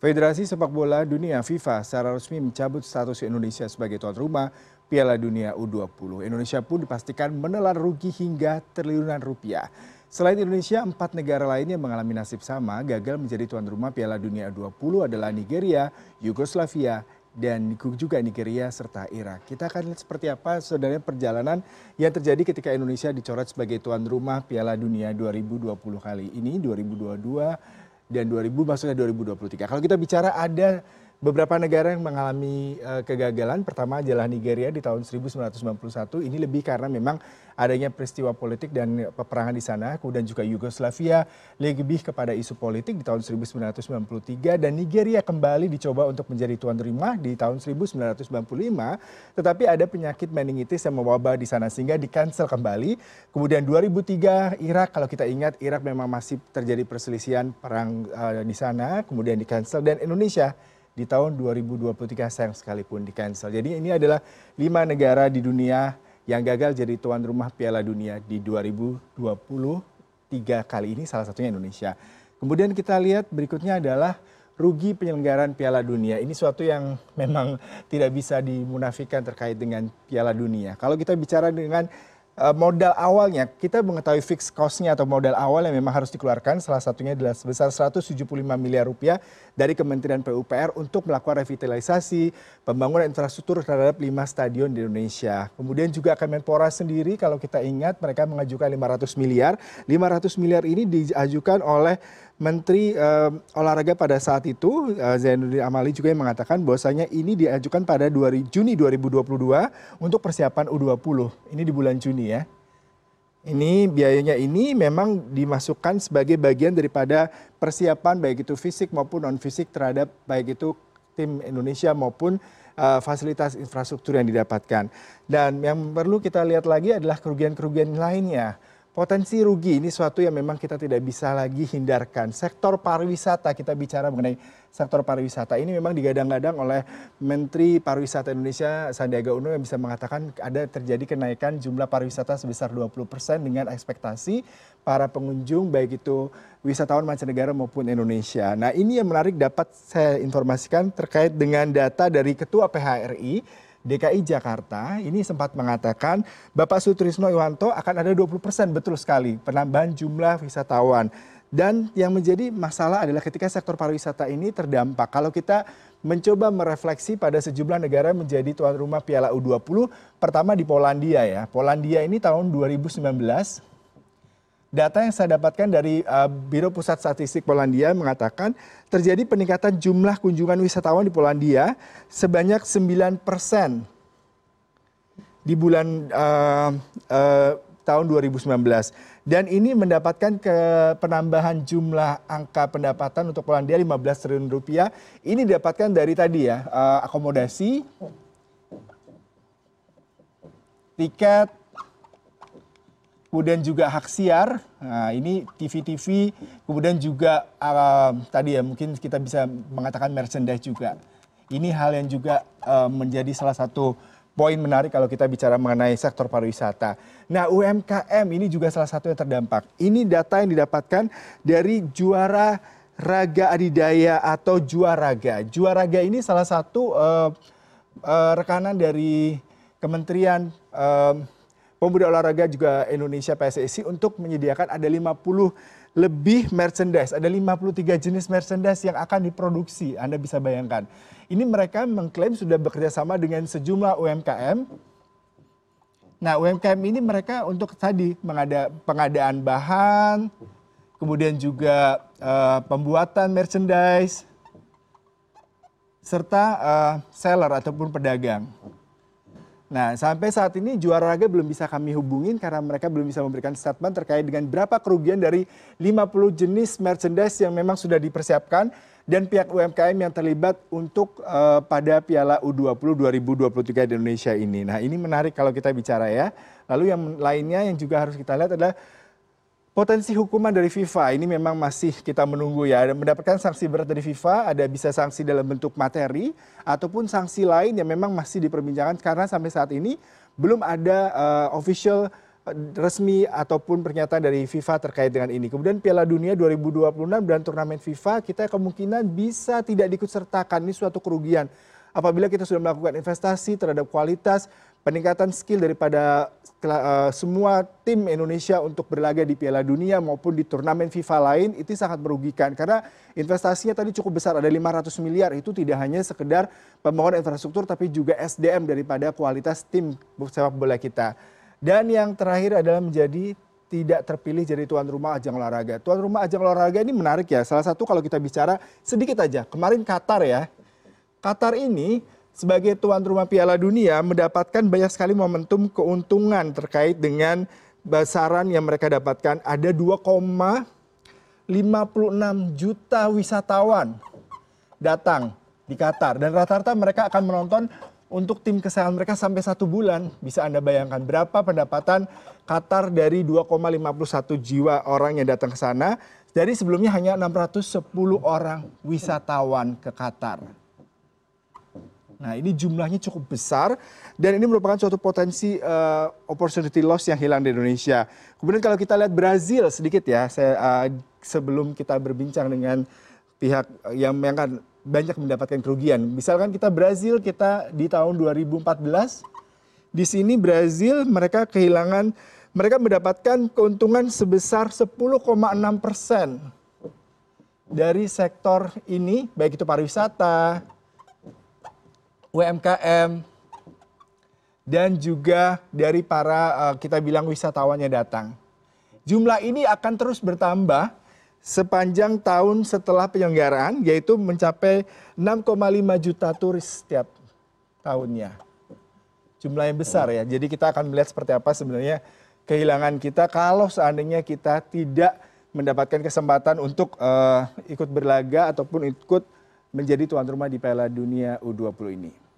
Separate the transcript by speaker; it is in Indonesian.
Speaker 1: Federasi Sepak Bola Dunia FIFA secara resmi mencabut status Indonesia sebagai tuan rumah Piala Dunia U20. Indonesia pun dipastikan menelan rugi hingga triliunan rupiah. Selain Indonesia, empat negara lainnya mengalami nasib sama gagal menjadi tuan rumah Piala Dunia U20 adalah Nigeria, Yugoslavia, dan juga Nigeria serta Irak. Kita akan lihat seperti apa sebenarnya perjalanan yang terjadi ketika Indonesia dicoret sebagai tuan rumah Piala Dunia 2020 kali ini, 2022, dan dua ribu maksudnya dua ribu dua puluh tiga. Kalau kita bicara ada beberapa negara yang mengalami kegagalan pertama adalah nigeria di tahun seribu sembilan ratus sembilan puluh satu. Ini lebih karena memang adanya peristiwa politik dan peperangan di sana kemudian juga yugoslavia lebih kepada isu politik di tahun seribu sembilan ratus sembilan puluh tiga dan nigeria kembali dicoba untuk menjadi tuan rumah di tahun seribu sembilan ratus sembilan puluh lima. Tetapi ada penyakit meningitis yang mewabah di sana sehingga di cancel kembali. Kemudian dua ribu tiga irak kalau kita ingat irak memang masih terjadi perselisihan perang di sana kemudian di cancel dan indonesia di tahun dua ribu dua puluh tiga sayang sekalipun di cancel. Jadi ini adalah lima negara di dunia yang gagal jadi tuan rumah piala dunia di dua ribu dua puluh tiga kali ini salah satunya indonesia. Kemudian kita lihat berikutnya adalah rugi penyelenggaran piala dunia. Ini suatu yang memang tidak bisa dimunafikan terkait dengan piala dunia. Kalau kita bicara dengan modal awalnya kita mengetahui fixed cost nya atau modal awal yang memang harus dikeluarkan salah satunya adalah sebesar satu ratus tujuh puluh lima miliar rupiah dari kementerian pupr untuk melakukan revitalisasi pembangunan infrastruktur terhadap lima stadion di indonesia. Kemudian juga kemenpora sendiri kalau kita ingat mereka mengajukan lima ratus miliar. lima ratus miliar ini diajukan oleh menteri olahraga pada saat itu zainuddin amali juga yang mengatakan bahwasannya ini diajukan pada juni dua ribu dua puluh dua untuk persiapan u dua puluh. Ini di bulan juni ya. Ini biayanya ini memang dimasukkan sebagai bagian daripada persiapan baik itu fisik maupun non fisik terhadap baik itu tim indonesia maupun fasilitas infrastruktur yang didapatkan. Dan yang perlu kita lihat lagi adalah kerugian kerugian lainnya potensi rugi ini suatu yang memang kita tidak bisa lagi hindarkan. Sektor pariwisata kita bicara mengenai sektor pariwisata ini memang digadang gadang oleh menteri pariwisata indonesia sandiaga uno yang bisa mengatakan ada terjadi kenaikan jumlah pariwisata sebesar dua puluh persen dengan ekspektasi para pengunjung baik itu wisatawan mancanegara maupun indonesia. Nah ini yang menarik dapat saya informasikan terkait dengan data dari ketua phri dki jakarta ini sempat mengatakan bapak sutrisno iwanto akan ada dua puluh persen. Betul sekali penambahan jumlah wisatawan. Dan yang menjadi masalah adalah ketika sektor pariwisata ini terdampak. Kalau kita mencoba merefleksi pada sejumlah negara menjadi tuan rumah piala u dua puluh pertama di polandia ya. Polandia ini tahun dua ribu sembilan belas data yang saya dapatkan dari biro pusat statistik polandia mengatakan terjadi peningkatan jumlah kunjungan wisatawan di polandia sebanyak sembilan persen di bulan tahun dua ribu sembilan belas. Dan ini mendapatkan penambahan jumlah angka pendapatan untuk polandia lima belas triliun rupiah. Ini didapatkan dari tadi ya akomodasi tiket kemudian juga hak siar. Ini tv tv kemudian juga tadi ya mungkin kita bisa mengatakan merchandise juga. Ini hal yang juga menjadi salah satu poin menarik kalau kita bicara mengenai sektor pariwisata. Nah umkm ini juga salah satu yang terdampak. Ini data yang didapatkan dari juara raga adidaya atau juaraga. Juaraga ini salah satu rekanan dari kementerian pemuda olahraga juga indonesia pssi untuk menyediakan ada lima puluh lebih merchandise ada lima puluh tiga jenis merchandise yang akan diproduksi. Anda bisa bayangkan. Ini mereka mengklaim sudah bekerjasama dengan sejumlah umkm nah umkm ini mereka untuk tadi pengadaan bahan kemudian juga pembuatan merchandise serta seller ataupun pedagang nah sampai saat ini juara raga belum bisa kami hubungin karena mereka belum bisa memberikan statement terkait dengan berapa kerugian dari lima puluh jenis merchandise yang memang sudah dipersiapkan dan pihak umkm yang terlibat untuk pada piala u dua puluh dua ribu dua puluh tiga di indonesia ini. Nah ini menarik kalau kita bicara ya. Lalu yang lainnya yang juga harus kita lihat adalah potensi hukuman dari fifa ini memang masih kita menunggu ya. Mendapatkan sanksi berat dari fifa ada bisa sanksi dalam bentuk materi ataupun sanksi lain yang memang masih diperbincangkan karena sampai saat ini belum ada official resmi ataupun pernyataan dari fifa terkait dengan ini. Kemudian piala dunia dua ribu dua puluh enam dan turnamen fifa kita kemungkinan bisa tidak diikut sertakan. Ini suatu kerugian. Apabila kita sudah melakukan investasi terhadap kualitas peningkatan skill daripada uh, semua tim Indonesia untuk berlaga di Piala Dunia maupun di turnamen FIFA lain itu sangat merugikan karena investasinya tadi cukup besar ada 500 miliar itu tidak hanya sekedar pembangunan infrastruktur tapi juga SDM daripada kualitas tim sepak bola kita. Dan yang terakhir adalah menjadi tidak terpilih jadi tuan rumah ajang olahraga. Tuan rumah ajang olahraga ini menarik ya. Salah satu kalau kita bicara sedikit aja. Kemarin Qatar ya. Qatar ini sebagai tuan rumah Piala Dunia mendapatkan banyak sekali momentum keuntungan terkait dengan besaran yang mereka dapatkan. Ada 2,56 juta wisatawan datang di Qatar dan rata-rata mereka akan menonton untuk tim kesayangan mereka sampai satu bulan. Bisa Anda bayangkan berapa pendapatan Qatar dari 2,51 jiwa orang yang datang ke sana. Dari sebelumnya hanya 610 orang wisatawan ke Qatar. Nah ini jumlahnya cukup besar dan ini merupakan suatu potensi uh, opportunity loss yang hilang di Indonesia. Kemudian kalau kita lihat Brazil sedikit ya, saya uh, sebelum kita berbincang dengan pihak yang yang kan banyak mendapatkan kerugian. Misalkan kita Brazil kita di tahun 2014 di sini Brazil mereka kehilangan mereka mendapatkan keuntungan sebesar 10,6 persen dari sektor ini baik itu pariwisata, UMKM dan juga dari para uh, kita bilang wisatawannya datang. Jumlah ini akan terus bertambah sepanjang tahun setelah penyelenggaraan yaitu mencapai 6,5 juta turis setiap tahunnya. Jumlah yang besar ya. Jadi kita akan melihat seperti apa sebenarnya kehilangan kita kalau seandainya kita tidak mendapatkan kesempatan untuk uh, ikut berlaga ataupun ikut menjadi tuan rumah di Piala Dunia U20 ini.